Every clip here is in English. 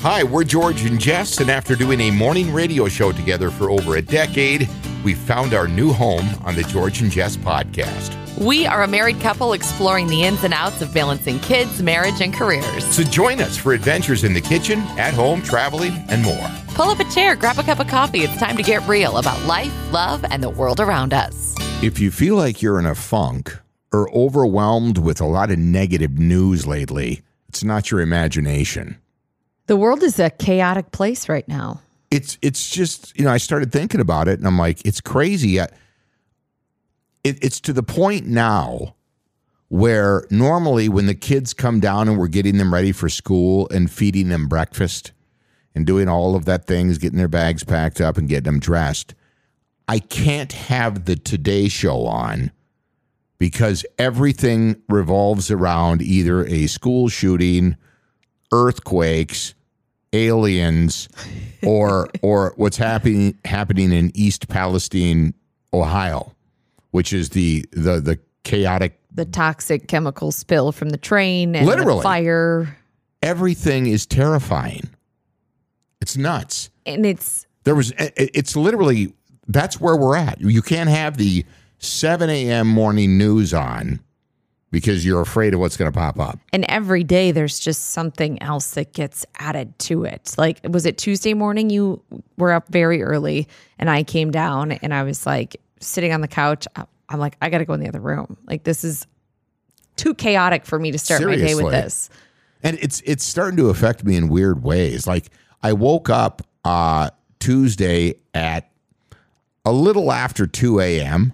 Hi, we're George and Jess, and after doing a morning radio show together for over a decade, we found our new home on the George and Jess podcast. We are a married couple exploring the ins and outs of balancing kids, marriage, and careers. So join us for adventures in the kitchen, at home, traveling, and more. Pull up a chair, grab a cup of coffee. It's time to get real about life, love, and the world around us. If you feel like you're in a funk or overwhelmed with a lot of negative news lately, it's not your imagination. The world is a chaotic place right now. It's it's just you know I started thinking about it and I'm like it's crazy. I- It, it's to the point now where normally when the kids come down and we're getting them ready for school and feeding them breakfast and doing all of that things, getting their bags packed up and getting them dressed, I can't have the Today Show on because everything revolves around either a school shooting, earthquakes, aliens, or or what's happening happening in East Palestine, Ohio, which is the the the chaotic. The toxic chemical spill from the train and Literally. the fire. Everything is terrifying. It's nuts. And it's There was. It's literally that's where we're at. You can't have the seven a.m. morning news on because you're afraid of what's going to pop up. and every day there's just something else that gets added to it. Like was it Tuesday morning you were up very early and I came down and I was like sitting on the couch. I'm like I got to go in the other room. Like this is too chaotic for me to start my day with this. and it's it's starting to affect me in weird ways. Like I woke up uh, Tuesday at a little after two a.m.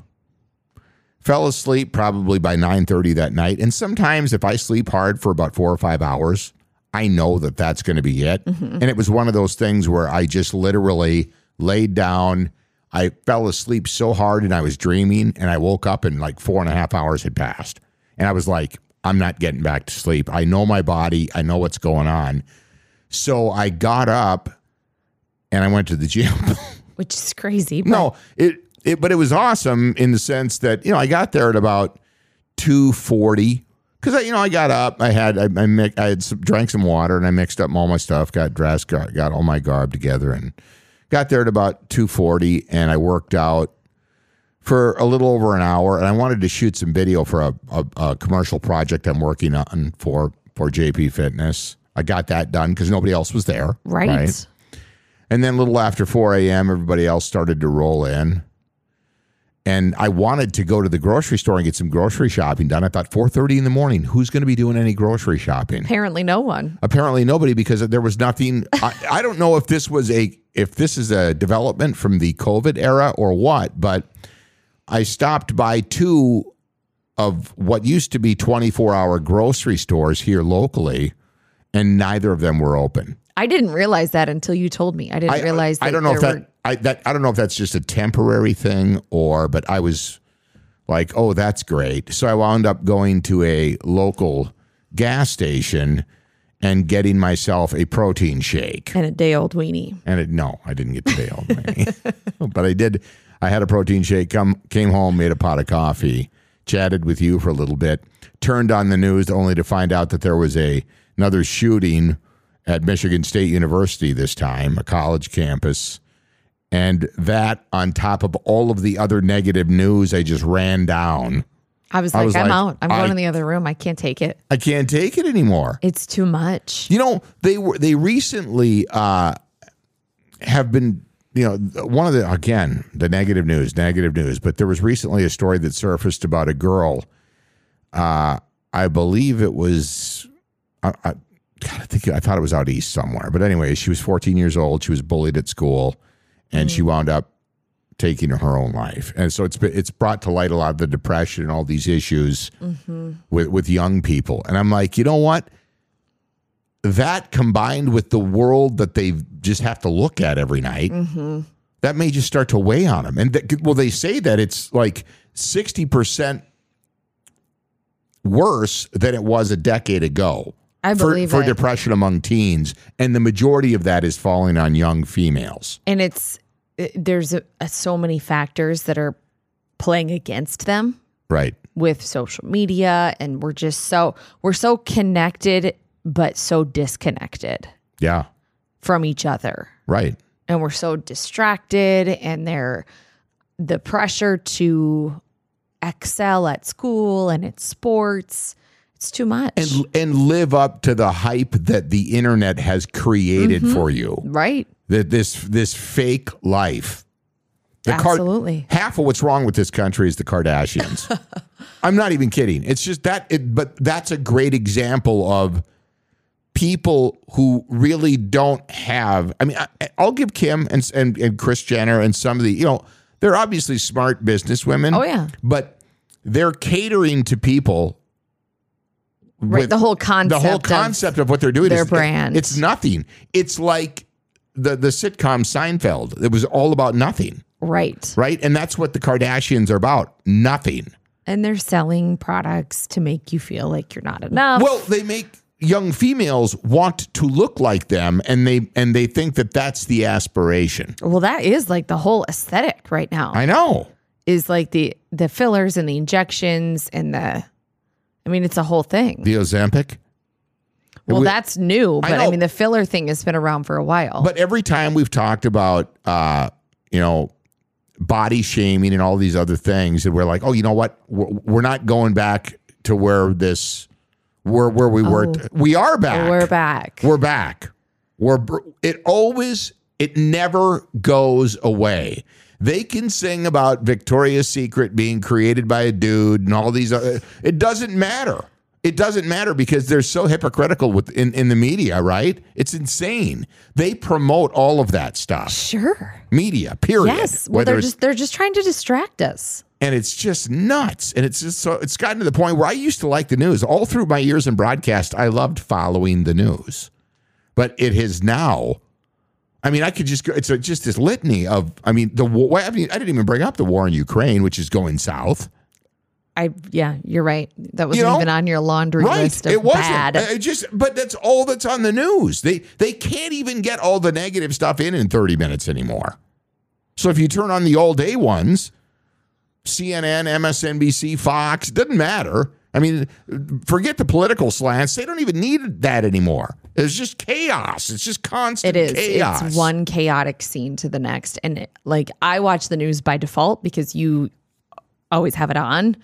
Fell asleep probably by nine thirty that night, and sometimes if I sleep hard for about four or five hours, I know that that's going to be it. Mm-hmm. And it was one of those things where I just literally laid down. I fell asleep so hard and I was dreaming, and I woke up and like four and a half hours had passed. And I was like, I'm not getting back to sleep. I know my body, I know what's going on. So I got up and I went to the gym. Which is crazy. but- no, it, it, but it was awesome in the sense that, you know, I got there at about 240 because I, you know, I got up, I had, I, I, mi- I had some, drank some water and I mixed up all my stuff, got dressed, got, got all my garb together and got there at about 240 and I worked out for a little over an hour and I wanted to shoot some video for a, a, a commercial project I'm working on for, for JP Fitness. I got that done because nobody else was there. right. And then a little after 4 a.m., everybody else started to roll in. And I wanted to go to the grocery store and get some grocery shopping done. I thought 4:30 in the morning, who's going to be doing any grocery shopping? Apparently no one. Apparently nobody because there was nothing. I, I don't know if this was a if this is a development from the COVID era or what, but I stopped by two of what used to be 24 hour grocery stores here locally, and neither of them were open. I didn't realize that until you told me. I didn't I, realize that I don't know if that were I that I don't know if that's just a temporary thing or but I was like, "Oh, that's great." So I wound up going to a local gas station and getting myself a protein shake. and a day old weenie. And it, no, I didn't get the day old weenie, but I did I had a protein shake, come came home, made a pot of coffee, chatted with you for a little bit, turned on the news only to find out that there was a another shooting at Michigan State University this time, a college campus. And that on top of all of the other negative news I just ran down. I was I like, was I'm like, out. I'm going I- in the other room. I can't take it. I can't take it anymore. It's too much. You know, they were they recently uh, have been you know one of the again the negative news, negative news. But there was recently a story that surfaced about a girl. Uh, I believe it was. I, I, God, I think I thought it was out east somewhere. But anyway, she was 14 years old. She was bullied at school, and she mm. wound up taking her own life. And so it's been- it's brought to light a lot of the depression and all these issues mm-hmm. with with young people. And I'm like, you know what? that combined with the world that they just have to look at every night, mm-hmm. that may just start to weigh on them. And that, well, they say that it's like 60% worse than it was a decade ago. I for, believe for it. depression among teens, and the majority of that is falling on young females. and it's uh, there's a, a, so many factors that are playing against them Right. with social media and we're just so we're so connected but so disconnected Yeah. from each other Right. and we're so distracted and they're the pressure to excel at school and at sports it's too much And and live up to the hype that the internet has created Mm-hmm. for you. right That this this fake life. The Absolutely. half of what's wrong with this country is the Kardashians. I'm not even kidding. It's just that it, but that's a great example of people who really don't have I mean I, I'll give Kim and and and Kris Jenner and some of the, you know, they're obviously smart businesswomen. Oh, yeah. But they're catering to people right with- the whole concept the whole of- concept of, what they're doing their is brand. it's nothing. It's like the the sitcom Seinfeld. It was all about nothing, right right? And that's what the Kardashians are about. Nothing. and they're selling products to make you feel like you're not enough Well, they make young females want to look like them and they and they think that that's the aspiration. Well, that is like the whole aesthetic right now. I know. is like the the fillers and the injections and the I mean it's a whole thing. The Ozempic. well, we- that's new, but I, know. mean the filler thing has been around for a while. But every time we've talked about, uh, you know, body shaming and all these other things, and we're like, oh, you know what? We're, we're not going back to where this, where where we were. We are back. Oh. We're back. We're back. We're it always it never goes away. They can sing about Victoria's Secret being created by a dude and all these other it doesn't matter. It doesn't matter because they're so hypocritical with in, in the media, right? It's insane. They promote all of that stuff. sure. Media, period. Yes. Well, Whether they're it's- just they're just trying to distract us. and it's just nuts. And it's just so it's gotten to the point where I used to like the news. All through my years in broadcast, I loved following the news. But it has now. I mean, I could just go. It's a, just this litany of. I mean, the war. I, haven't- I didn't even bring up the war in Ukraine, which is going south. I yeah, you're right. That wasn't You know? even on your laundry Right? list of It wasn't. bad. I just. But that's all that's on the news. They they can't even get all the negative stuff in in thirty minutes anymore. So if you turn on the all day ones, CNN, MSNBC, Fox, doesn't matter. I mean, forget the political slants. They don't even need that anymore. It's just chaos. It's just constant It is. chaos. It's one chaotic scene to the next. And it, like I watch the news by default because you always have it on.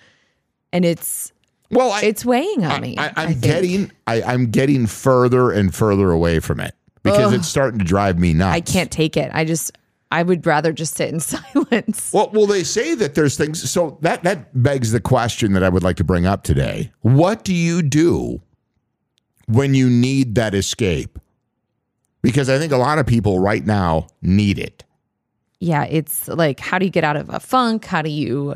And it's Well, I, it's weighing on me. I, I I'm think. getting, I, I'm getting further and further away from it because it's starting to drive me nuts. I can't take it. I just I would rather just sit in silence. Well, well, they say that there's things. So that that begs the question that I would like to bring up today. What do you do when you need that escape? Because I think a lot of people right now need it. Yeah, it's like how do you get out of a funk? How do you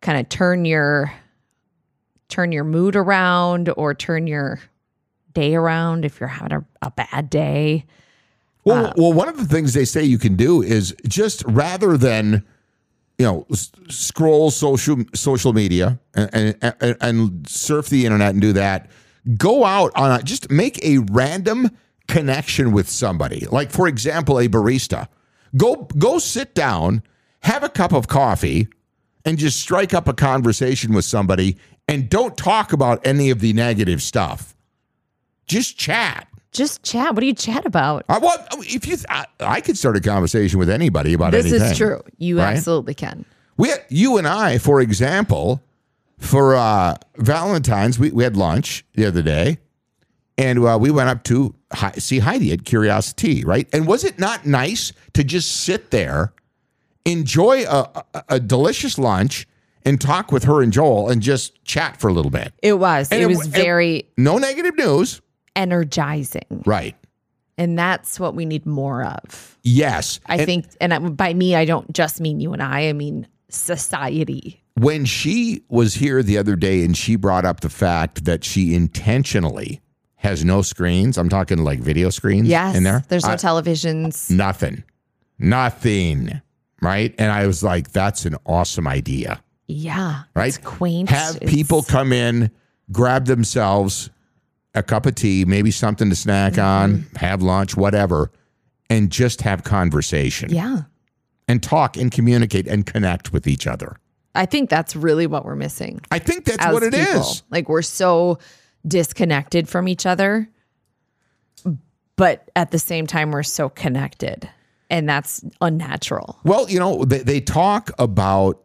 kind of turn your turn your mood around or turn your day around if you're having a, a bad day? Well, well, one of the things they say you can do is just rather than you know s- scroll social social media and, and, and surf the internet and do that, go out on a, just make a random connection with somebody. Like for example, a barista. Go go sit down, have a cup of coffee, and just strike up a conversation with somebody, and don't talk about any of the negative stuff. Just chat. Just chat. What do you chat about? I, well, if you, I, I could start a conversation with anybody about This anything. This is true. You right? absolutely can. We, you and I, for example, for uh, Valentine's, we, we had lunch the other day, and uh, we went up to Hi- see Heidi at Curiosity, right? And was it not nice to just sit there, enjoy a, a, a delicious lunch, and talk with her and Joel, and just chat for a little bit? It was. It it was it- very No negative news, energizing. right? And that's what we need more of. Yes, I And- think, and by me, I don't just mean you and I, I mean society. when she was here the other day and she brought up the fact that she intentionally has no screens. I'm talking like video screens Yes. in there. There's no I- televisions. nothing. Nothing. Right? And I was like, that's an awesome idea. Yeah. Right? It's quaint. Have It's- people come in, grab themselves a cup of tea, maybe something to snack Mm-hmm. on, have lunch, whatever, and just have conversation Yeah. and talk and communicate and connect with each other. I think that's really what we're missing. I think that's what it is. people. Like we're so disconnected from each other, but at the same time we're so connected, and that's unnatural. Well, you know, they, they talk about,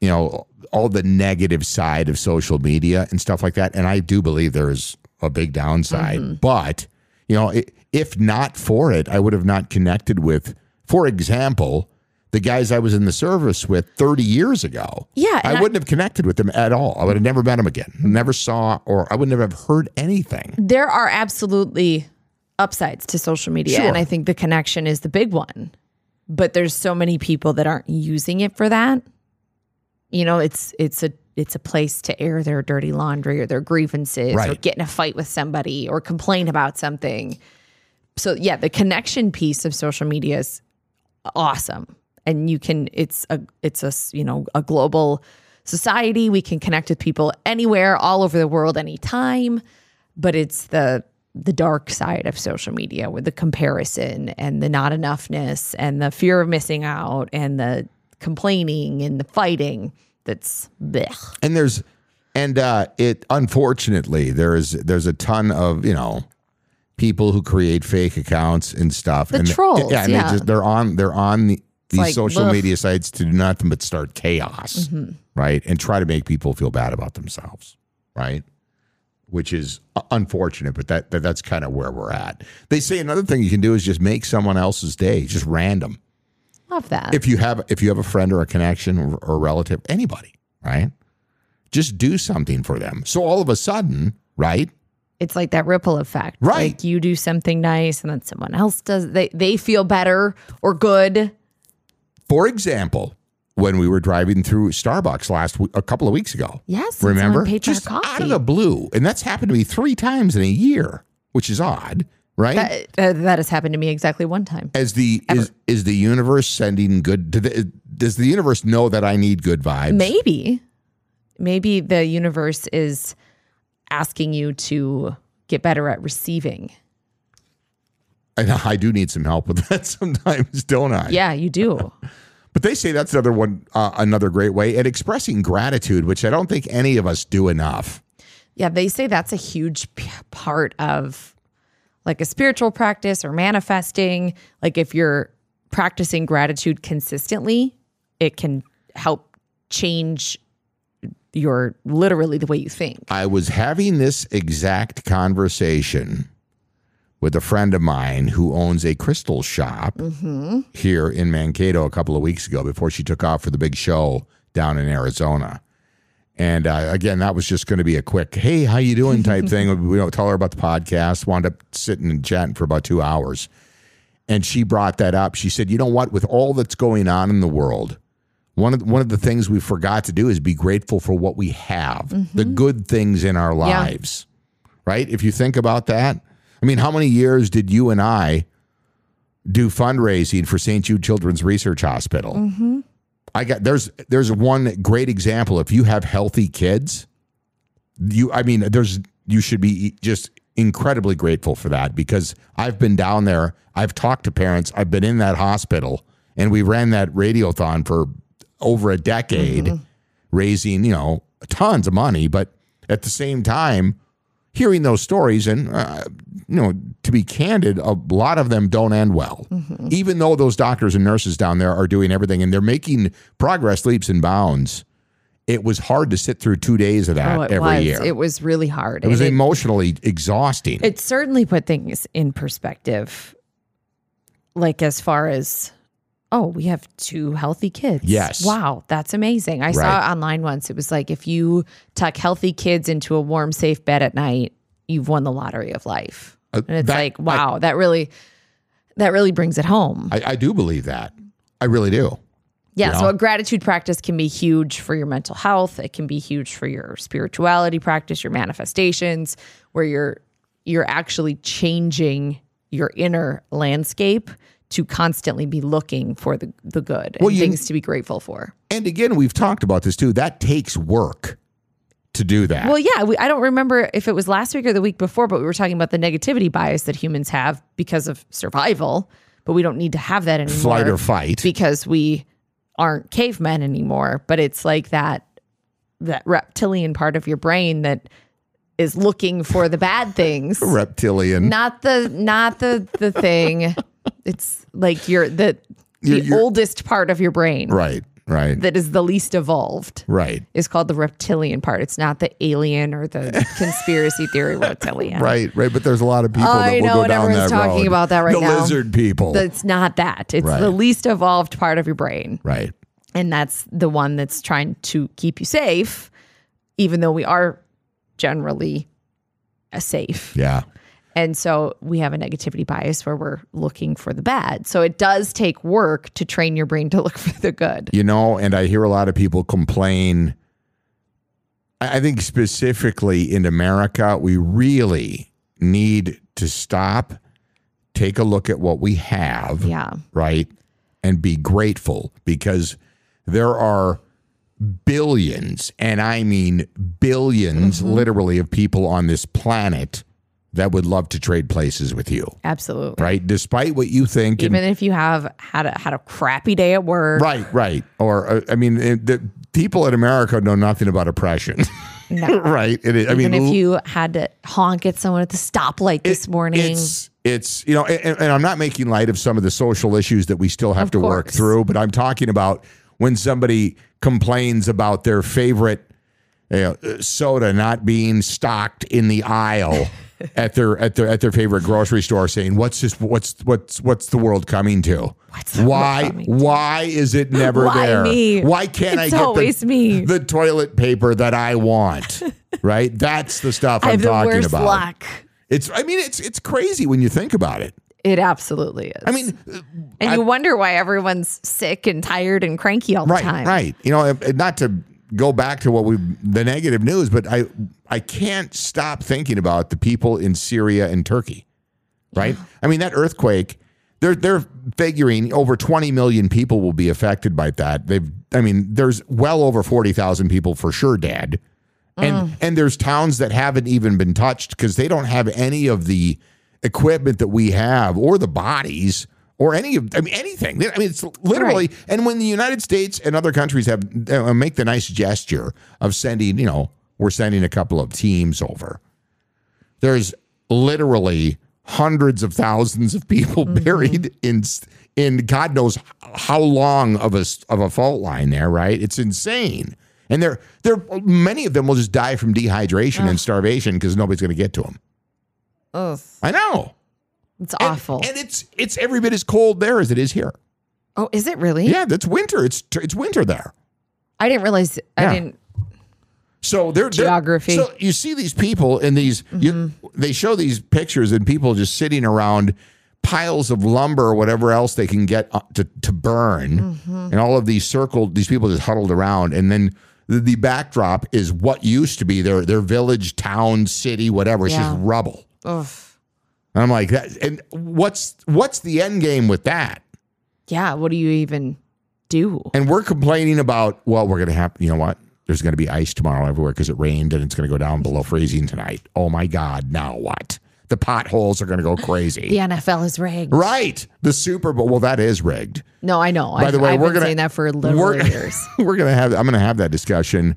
you know, all the negative side of social media and stuff like that. And I do believe there's a big downside. Mm-hmm. But, you know, i if not for it, I would have not connected with, for example, the guys I was in the service with 30 years ago. Yeah, I wouldn't have connected with them at all. I would have never met them again. Never saw, or I would never have heard anything. There are absolutely upsides to social media, Sure. and I think the connection is the big one. But there's so many people that aren't using it for that. You know, it's it's a it's a place to air their dirty laundry or their grievances or get in a fight with somebody or complain about something. So yeah, the connection piece of social media is awesome. And you can it's a it's a you know a global society. We can connect with people anywhere, all over the world, anytime. But it's the the dark side of social media with the comparison and the not enoughness and the fear of missing out and the complaining and the fighting. That's blech. and there's and uh it unfortunately there is there's a ton of you know people who create fake accounts and stuff The and trolls, yeah, and yeah. They just, they're on they're on the, these like, social ugh. media sites to do nothing but start chaos Mm-hmm. right and try to make people feel bad about themselves right which is unfortunate but that, that that's kind of where we're at they say another thing you can do is just make someone else's day just random Love that. if you have if you have a friend or a connection or, or a relative, anybody, right? Just do something for them. So all of a sudden, right? it's like that ripple effect. Right. Like you do something nice and then someone else does they they feel better or good. For example, when we were driving through Starbucks last week, a couple of weeks ago, Yes. remember? Someone paid for our Just out of the blue, and that's happened to me three times in a year, which is odd, right? That, uh, that has happened to me exactly one time. As the is is the universe sending good? the- Does the universe know that I need good vibes? Maybe, maybe the universe is asking you to get better at receiving. I, I do need some help with that sometimes, don't I? Yeah, you do. But they say that's another one, uh, another great way at expressing gratitude, which I don't think any of us do enough. Yeah, they say that's a huge p- part of like a spiritual practice or manifesting. Like if you're practicing gratitude consistently, it can help change your literally the way you think. I was having this exact conversation with a friend of mine who owns a crystal shop mm-hmm. here in Mankato a couple of weeks ago before she took off for the big show down in Arizona. And uh, again, that was just going to be a quick, "Hey, how you doing?" type thing. We don't tell her about the podcast. Wound up sitting and chatting for about two hours, and she brought that up. She said, "You know what? With all that's going on in the world, one of one of the things we forgot to do is be grateful for what we have, the good things in our lives. Right? If you think about that, I mean, how many years did you and I do fundraising for St. Jude Children's Research Hospital? I got there's there's one great example. If you have healthy kids, you I mean, there's you should be just incredibly grateful for that because I've been down there. I've talked to parents. I've been in that hospital, and we ran that radiothon for over a decade, mm-hmm. raising you know tons of money. But at the same time, hearing those stories and uh, you know to be candid a lot of them don't end well even though those doctors and nurses down there are doing everything and they're making progress leaps and bounds it was hard to sit through two days of that Oh, every was. year It was really hard. it was it- emotionally exhausting it certainly put things in perspective like as far as oh we have two healthy kids. Yes. wow that's amazing. I saw Right. it online once. It was like if you tuck healthy kids into a warm safe bed at night you've won the lottery of life. Uh, and it's that- like wow that really that really brings it home. I, I do believe that. I really do. Yeah, you so a gratitude practice can be huge for your mental health. It can be huge for your spirituality practice, your manifestations, where you're you're actually changing your inner landscape to constantly be looking for the the good and Well, you- things to be grateful for. and again, we've talked about this too. That takes work to do that. Well, yeah, we, I don't remember if it was last week or the week before, but we were talking about the negativity bias that humans have because of survival, but we don't need to have that anymore. Flight or fight. because we aren't cavemen anymore but it's like that that reptilian part of your brain that is looking for the bad things Reptilian. not the not the the thing it's like your the the Your- your- oldest part of your brain Right. Right. that is the least evolved right. is called the reptilian part it's not the alien or the conspiracy theory reptilian Right, right, but there's a lot of people I that will know, go and down everyone's that talking road. about that right the now. lizard people. it's not that it's Right. the least evolved part of your brain right. and that's the one that's trying to keep you safe even though we are generally uh, safe Yeah. And so we have a negativity bias where we're looking for the bad so it does take work to train your brain to look for the good You know, and I hear a lot of people complain. I think specifically in America, we really need to stop, take a look at what we have, yeah right? And be grateful because there are billions, and I mean 1000000000s mm-hmm. literally, of people on this planet that would love to trade places with you, absolutely right? Despite what you think. and- even if you have had a had a crappy day at work Right, right. Or uh, I mean, it, the people in America know nothing about oppression, no. right? It, is- I even mean, if you had to honk at someone at the stoplight this morning it's it's you know, and, and I'm not making light of some of the social issues that we still have Of to work through, but I'm talking about when somebody complains about their favorite you know, soda not being stocked in the aisle. At their at their at their favorite grocery store, saying, "What's this? What's what's what's the world coming to? the world why to? why is it never Why there? me? Why can't I get always the, me. the toilet paper that I want? right? That's the stuff i I'm talking worst about. luck It's I mean it's it's crazy when you think about it. it absolutely is I mean and you wonder why everyone's sick and tired and cranky all the right time right. You know, not to go back to what we the negative news, but I I can't stop thinking about the people in Syria and Turkey. Right? I mean that earthquake they're they're figuring over 20 million people will be affected by that. They've I mean there's well over 40,000 people for sure dead. And mm. and there's towns that haven't even been touched because they don't have any of the equipment that we have or the bodies or any of I mean anything. I mean it's literally and when the United States and other countries have uh, make the nice gesture of sending, you know, we're sending a couple of teams over. There's literally hundreds of thousands of people buried in in God knows how long of a of a fault line there, right? It's insane. And they're they're many of them will just die from dehydration and starvation because nobody's going to get to them. Ugh, I know. It's And- awful And, it's it's every bit as cold there as it is here. oh is it really Yeah, that's winter. It's it's winter there. i didn't realize Yeah. i didn't So they're, they're- Geography. so you see these people in these. You, they show these pictures and people just sitting around piles of lumber or whatever else they can get uh, to to burn, and all of these circled. These people just huddled around, and then the, the backdrop is what used to be their their village, town, city, whatever. It's Yeah. just rubble. ugh. And I'm like, that, and what's what's the end game with that? yeah what do you even do And we're complaining about, well, we're going to have, you know what? There's going to be ice tomorrow everywhere because it rained and it's going to go down below freezing tonight. Oh my God, now what? The potholes are going to go crazy. the nfl is rigged Right. The Super Bowl, well, that is rigged. no i know By I've, the way, I've we're been gonna- saying that for literal we're- years We're going to have, I'm going to have that discussion.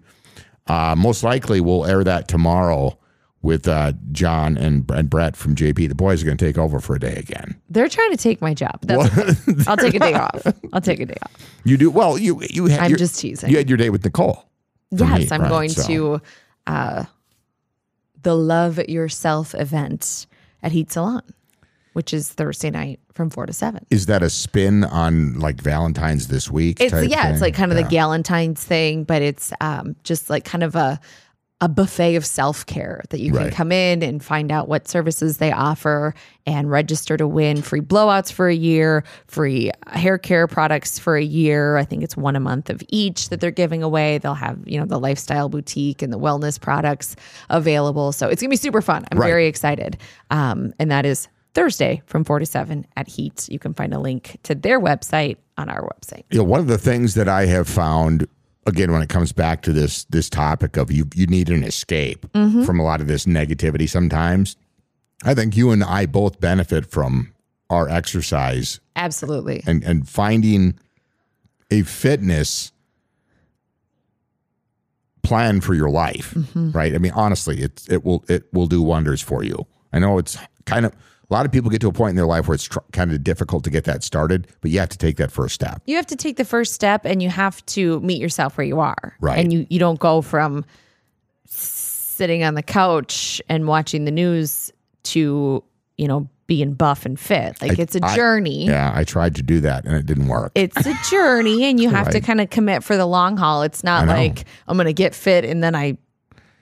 Uh, most likely we'll air that tomorrow with uh, John and, and Brett from JP. The boys are going to take over for a day again. they're trying to take my job that's okay. i'll take a day off i'll take a day off You do, well, you, you had, I'm your- just teasing. You had your day with Nicole. Yes, me, I'm right, going so. to uh, the Love Yourself event at Heat Salon, which is Thursday night from four to seven. Is that a spin on like Valentine's this week? It's yeah, it's like kind of Yeah. the Galentine's thing, but it's um, just like kind of a a buffet of self care that you can Right. come in and find out what services they offer and register to win free blowouts for a year, free hair care products for a year. I think it's one a month of each that they're giving away. They'll have, you know, the lifestyle boutique and the wellness products available. So it's going to be super fun. I'm Right. very excited. Um, and that is Thursday from 4 to 7 at Heat. You can find a link to their website on our website. you know, one of the things that I have found again when it comes back to this this topic of you you need an escape mm-hmm. from a lot of this negativity sometimes. I think you and I both benefit from our exercise Absolutely. and and finding a fitness plan for your life, mm-hmm. right? I mean, honestly, it it will it will do wonders for you. I know it's kind of a lot of people get to a point in their life where it's tr- kind of difficult to get that started, but you have to take that first step. you have to take the first step and you have to meet yourself where you are. Right. And you, you don't go from sitting on the couch and watching the news to, you know, being buff and fit. Like it's a I- journey. Yeah, I tried to do that and it didn't work. It's a journey and you have to kind of commit for the long haul. It's not like I'm going to get fit and then I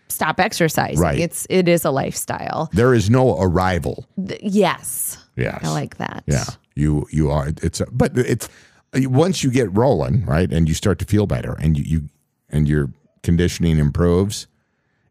stop exercising. Right. It's it is a lifestyle. there is no arrival. Th- yes. Yes. I like that. Yeah, you you are. It's a, but it's once you get rolling, right, and you start to feel better, and you, you and your conditioning improves,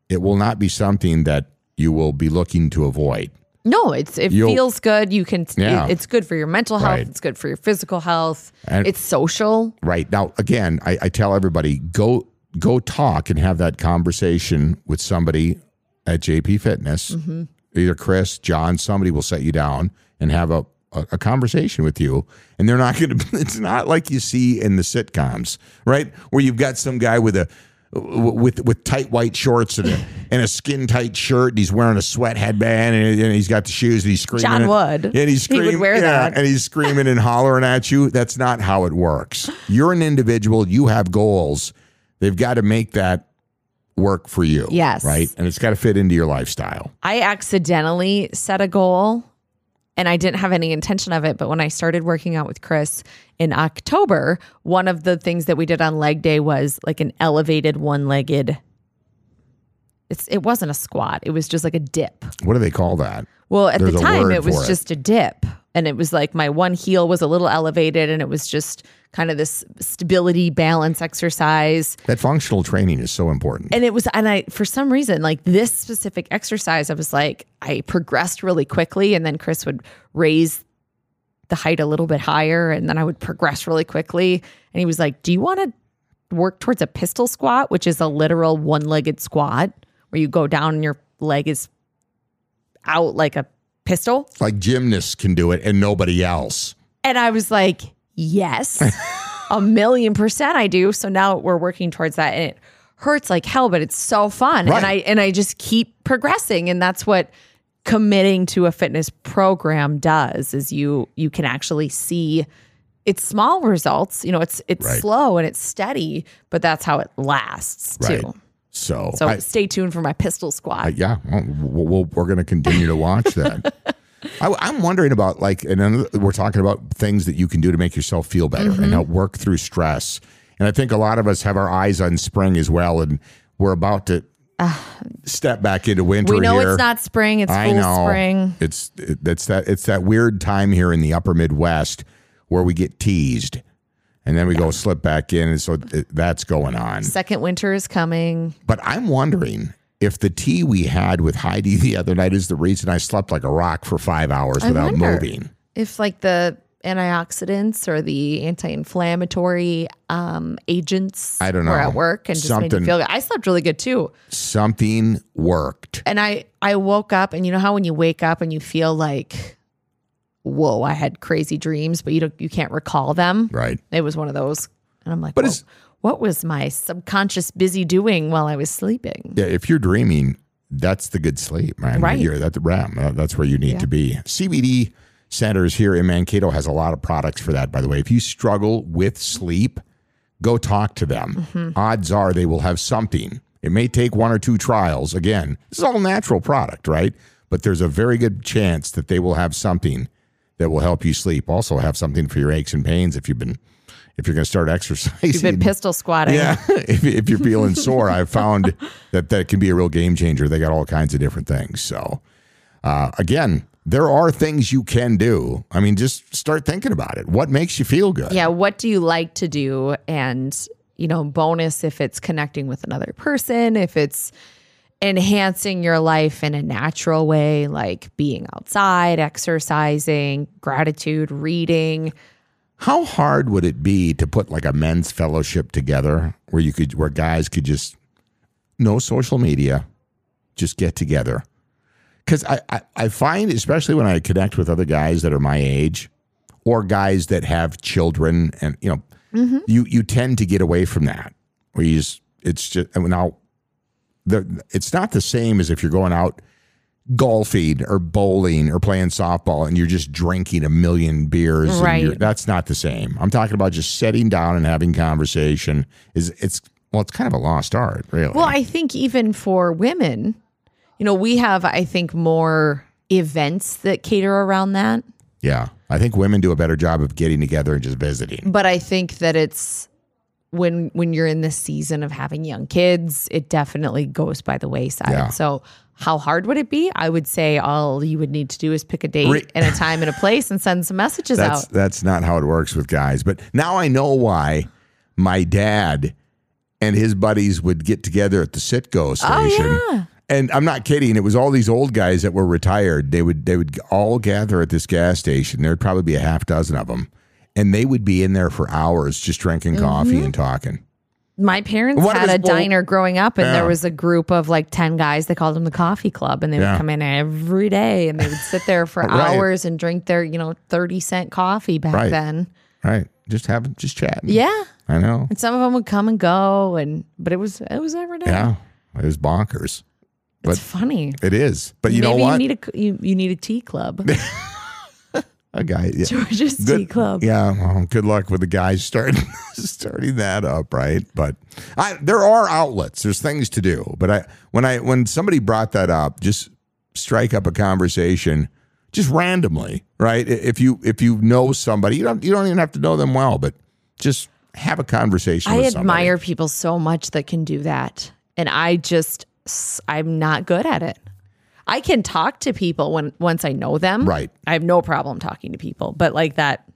it will not be something that you will be looking to avoid. No, it's it You'll- feels good. You can Yeah. it- it's good for your mental health, Right. it's good for your physical health. And- it's social. Right now, again, I, I tell everybody go go talk and have that conversation with somebody at JP Fitness, mm-hmm. either Chris, John, somebody will set you down and have a, a, a conversation with you. And they're not going to. It's not like you see in the sitcoms, right, where you've got some guy with a with with tight white shorts and a, and a skin tight shirt and he's wearing a sweat headband and, and he's got the shoes and he's screaming John Wood. and he's He would wear yeah, that. and he's screaming and hollering at you. That's not how it works. You're an individual. You have goals. They've got to make that work for you. Yes. Right. And it's got to fit into your lifestyle. I accidentally set a goal and I didn't have any intention of it. But when I started working out with Chris in October, one of the things that we did on leg day was like an elevated one legged. It's, it wasn't a squat. It was just like a dip. What do they call that? Well, at There's the time, it was it. just a dip. And it was like my one heel was a little elevated and it was just kind of this stability balance exercise. That functional training is so important. And it was, and I, for some reason, like this specific exercise, I was like, I progressed really quickly. And then Chris would raise the height a little bit higher. And then I would progress really quickly. And he was like, Do you want to work towards a pistol squat, which is a literal one legged squat where you go down and your leg is out like a pistol? like gymnasts can do it and nobody else. And I was like, yes, a million percent I do. So now we're working towards that. And it hurts like hell, but it's so fun. Right. And I and I just keep progressing. And that's what committing to a fitness program does is you you can actually see it's small results. You know, it's it's Right. slow and it's steady, but that's how it lasts too. So, So I- stay tuned for my pistol squat. Uh, yeah, well, we'll, we'll, we're going to continue to watch that. I, I'm wondering about like, and we're talking about things that you can do to make yourself feel better Mm-hmm. and help work through stress. And I think a lot of us have our eyes on spring as well, and we're about to step back into winter. we know here. it's not spring, it's I full know spring. it's it, it's that it's that weird time here in the upper Midwest where we get teased, and then we go slip back in, and so it, that's going on. Second winter is coming. But I'm wondering if the tea we had with Heidi the other night is the reason I slept like a rock for five hours I without moving. if like the antioxidants or the anti-inflammatory um, agents I don't know. were at work and just made Something- me feel good. I slept really good too. Something worked. And I I woke up and you know how when you wake up and you feel like whoa, I had crazy dreams, but you don't you can't recall them. Right. It was one of those. And I'm like, But "Whoa, it's- what was my subconscious busy doing while I was sleeping? Yeah, if you're dreaming, that's the good sleep, man. Right. You're at the REM. Uh, That's where you need to be. CBD centers here in Mankato has a lot of products for that, by the way. If you struggle with sleep, go talk to them. Mm-hmm. Odds are they will have something. It may take one or two trials. Again, this is all natural product, right? But there's a very good chance that they will have something that will help you sleep. Also, have something for your aches and pains if you've been if you're going to start exercising. You've been pistol squatting. Yeah, if, if you're feeling sore, I've found that that can be a real game changer. They got all kinds of different things. So, uh, again, there are things you can do. I mean, just start thinking about it. What makes you feel good? Yeah. What do you like to do? And, you know, bonus if it's connecting with another person, if it's enhancing your life in a natural way, like being outside, exercising, gratitude, reading. How hard would it be to put like a men's fellowship together where you could, where guys could just, no social media, just get together? Because I, I, I find, especially when I connect with other guys that are my age or guys that have children, and, you know, mm-hmm. you, you tend to get away from that where you just, it's just, and now, the, it's not the same as if you're going out golfing or bowling or playing softball and you're just drinking a million beers. Right. that's not the same. I'm talking about just sitting down and having conversation. Is it's well, it's kind of a lost art, really. Well, I think even for women, you know, we have, I think, more events that cater around that. yeah, I think women do a better job of getting together and just visiting. But I think that it's when when you're in the season of having young kids, it definitely goes by the wayside. Yeah. So how hard would it be? I would say all you would need to do is pick a date Re- and a time and a place and send some messages That's out. that's not how it works with guys. But now I know why my dad and his buddies would get together at the Citgo oh, station. Oh, yeah. And I'm not kidding. It was all these old guys that were retired. They would they would all gather at this gas station. There'd probably be a half dozen of them, and they would be in there for hours just drinking Mm-hmm. coffee and talking. My parents What had a well- diner growing up, and Yeah. there was a group of like 10 guys. They called them the coffee club, and they Yeah. would come in every day and they would sit there for Right. hours and drink their, you know, 30 cent coffee back Right. then. Right? Just having just chatting. Yeah. I know. And some of them would come and go, and but it was it was every day. Yeah, it was bonkers. it's but- funny. It is. But you Maybe know what? you need a you, you need a tea club, a guy. Yeah. George's Tea Good- Club. Yeah, well, good luck with the guys starting starting that up, right? But I, there are outlets. There's things to do. But I when I when somebody brought that up, just strike up a conversation, just randomly, right? If you if you know somebody, you don't you don't even have to know them well, but just have a conversation. I admire people so much that can do that, and I just I'm not good at it. I can talk to people when once I know them. Right. I have no problem talking to people, but like that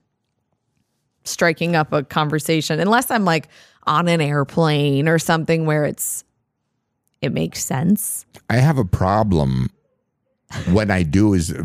striking up a conversation unless I'm like on an airplane or something where it's it makes sense. I have a problem when I do is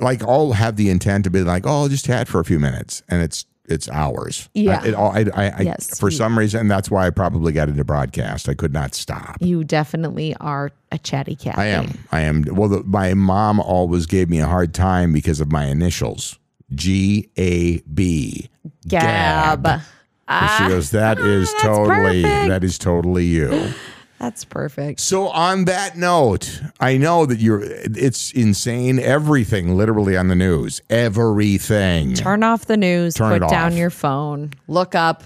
like I'll have the intent to be like, oh, I'll just chat for a few minutes, and it's it's hours. Yeah. I, it, I, I, I Yes, for you- some reason, that's why I probably got into broadcast. I could not stop. You definitely are a chatty cat. I am. I am. Well, the, my mom always gave me a hard time because of my initials, G A B. Gab. And she ah. goes, "That is ah, that's totally perfect. that is totally you." That's perfect. So on that note, I know that you're it's insane everything literally on the news. Everything. Turn off the news, Turn put down off. your phone, look up.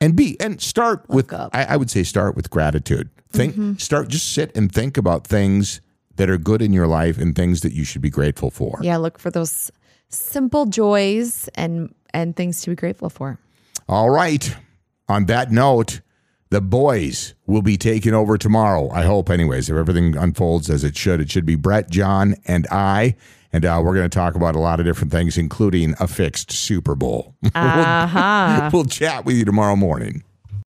and be and start with up. I, I would say start with gratitude. Think Mm-hmm. start just sit and think about things that are good in your life and things that you should be grateful for. Yeah, look for those simple joys and and things to be grateful for. All right. On that note, the boys will be taking over tomorrow. I hope, anyways, if everything unfolds as it should. It should be Brett, John, and I. And uh, we're going to talk about a lot of different things, including a fixed Super Bowl. Uh-huh. we'll chat with you tomorrow morning.